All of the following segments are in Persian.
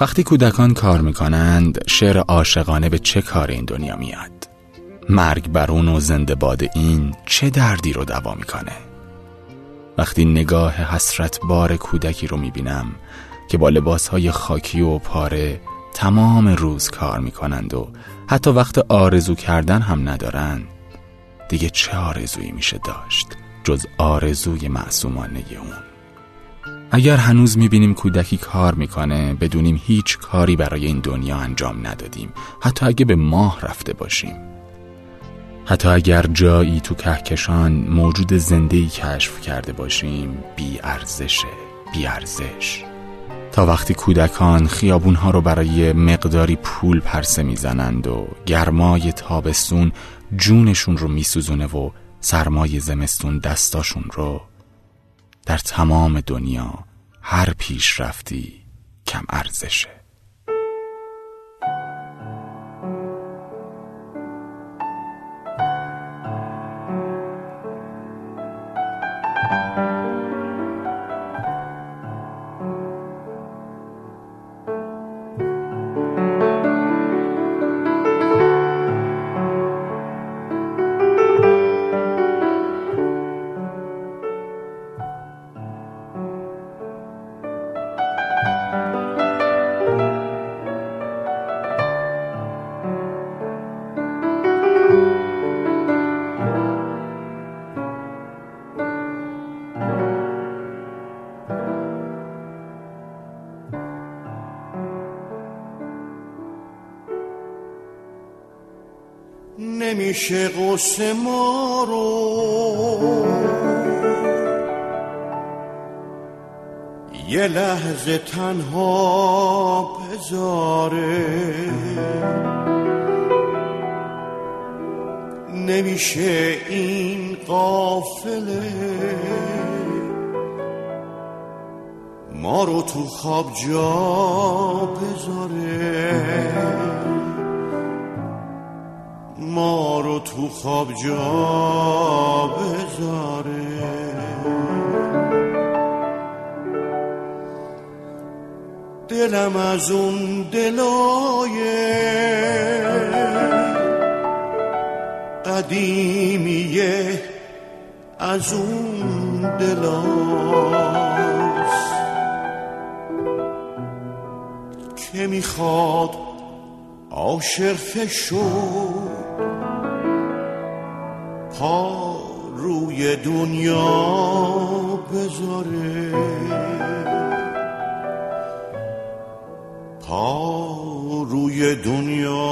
وقتی کودکان کار می‌کنند شعر عاشقانه به چه کار این دنیا میاد؟ مرگ بر اون و زنده باد این چه دردی رو دوا می‌کنه؟ وقتی نگاه حسرت بار کودکی رو می‌بینم که با لباسهای خاکی و پاره تمام روز کار می‌کنند و حتی وقت آرزو کردن هم ندارند دیگه چه آرزویی میشه داشت جز آرزوی معصومانه اون؟ اگر هنوز می‌بینیم کودکی کار می‌کنه بدونیم هیچ کاری برای این دنیا انجام ندادیم. حتی اگه به ماه رفته باشیم. حتی اگر جایی تو کهکشان موجود زندهی کشف کرده باشیم بی ارزشه بی ارزش. تا وقتی کودکان خیابونها رو برای مقداری پول پرسه می‌زنند و گرمای تابستون جونشون رو میسوزونه و سرمای زمستون دستاشون رو در تمام دنیا هر پیشرفتی کم ارزشه. نمیشه قصه ما رو. یه لحظه تنها بذاره. نمیشه این قافله ما رو تو خواب جا بذاره. ما رو تو خواب جا بذاره. دلم از اون دلای قدیمیه از اون دلاست که می‌خواد عاشق فشو پا روی دنیا بذاره. پا روی دنیا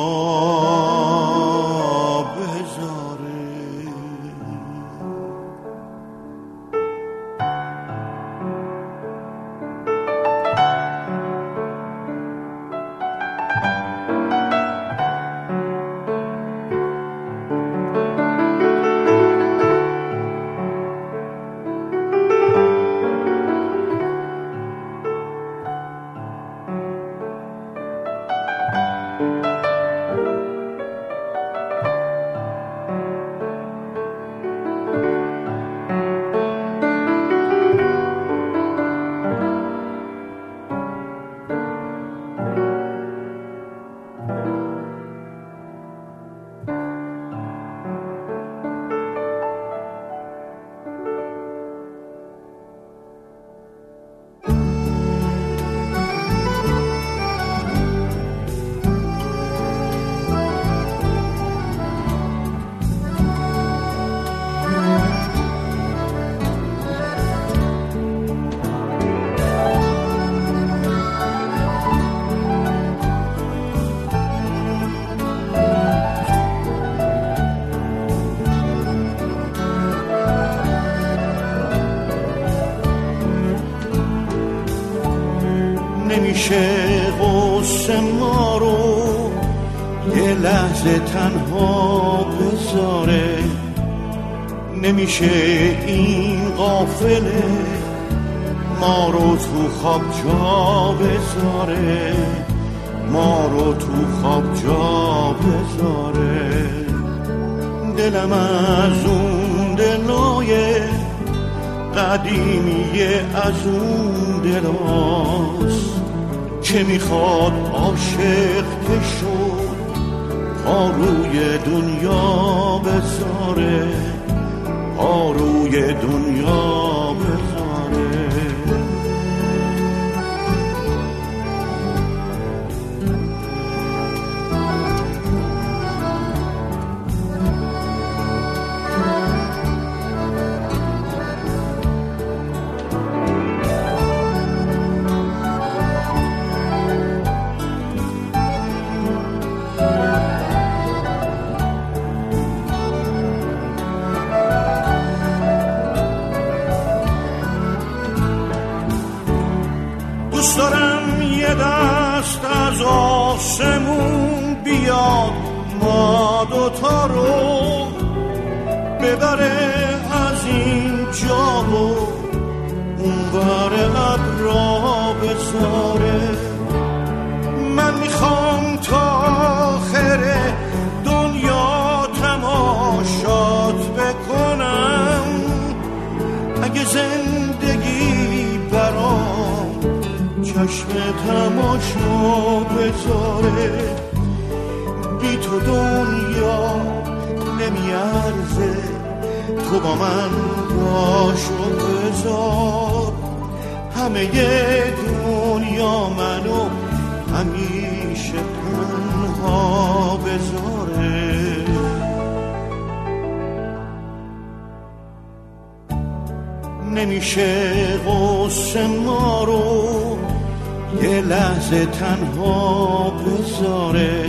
نمیشه غصه ما رو یه لحظه تنها بذاره. نمیشه این قافله ما رو تو خواب جا بذاره. ما رو تو خواب جا بذاره. دلم از اون دلای قدیمیه از اون دلاست که می‌خواد عاشق که شد پا روی دنیا بذاره پا روی دنیا ما دوتا رو ببره از این جا و اونور ابرا بذاره من می‌خوام تا آخر دنیا تماشات بکنم. اگه زندگی برام چشم تماشا بذاره تو دنیا نمیارزه. تو با من باشو بذار. همه دنیا منو همیشه تنها بذاره. نمیشه غصه ما رو یه لحظه تنها بذاره.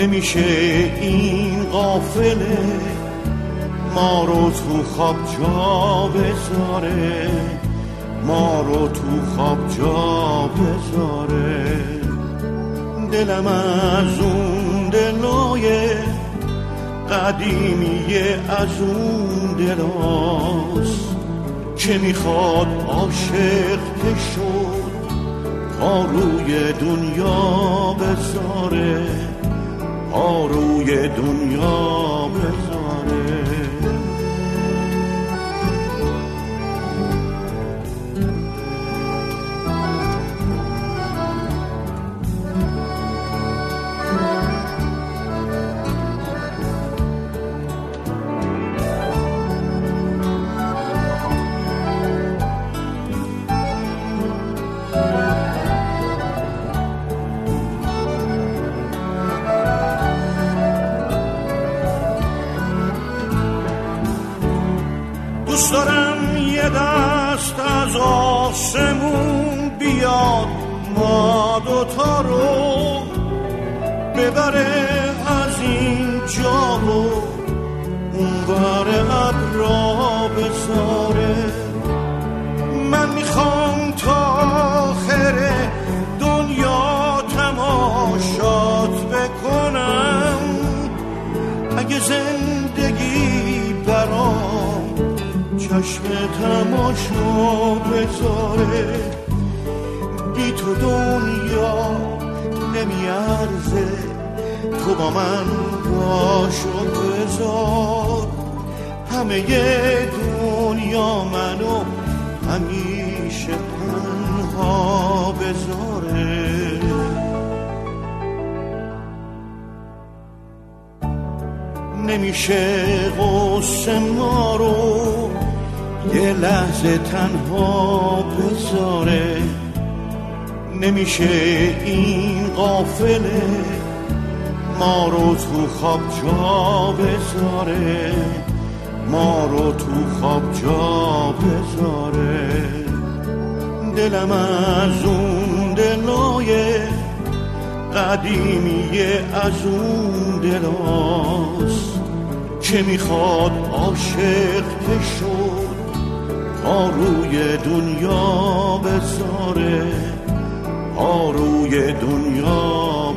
نمیشه این قافله ما رو تو خواب جا بذاره ما رو تو خواب جا بذاره. دلم از اون دلای قدیمیه از اون دلاست که می‌خواد عاشق که شد پا روی دنیا بذاره. پا روی دنیا بذاره دوست دارم یه دست از آسمون بیاد. ما دوتا رو ببره از این جا چشم تماشا بذاره بی تو دنیا نمیارزه. تو با من باشو بذار. همه دنیا منو همیشه تنها بذاره. نمیشه غصه ما رو یه لحظه تنها بذاره نمیشه این قافله ما رو تو خواب جا بذاره. ما رو تو خواب جا بذاره. دلم از اون دلای قدیمیه از اون دلاست که می‌خواد عاشق شد روی دنیا بذاره پا روی دنیا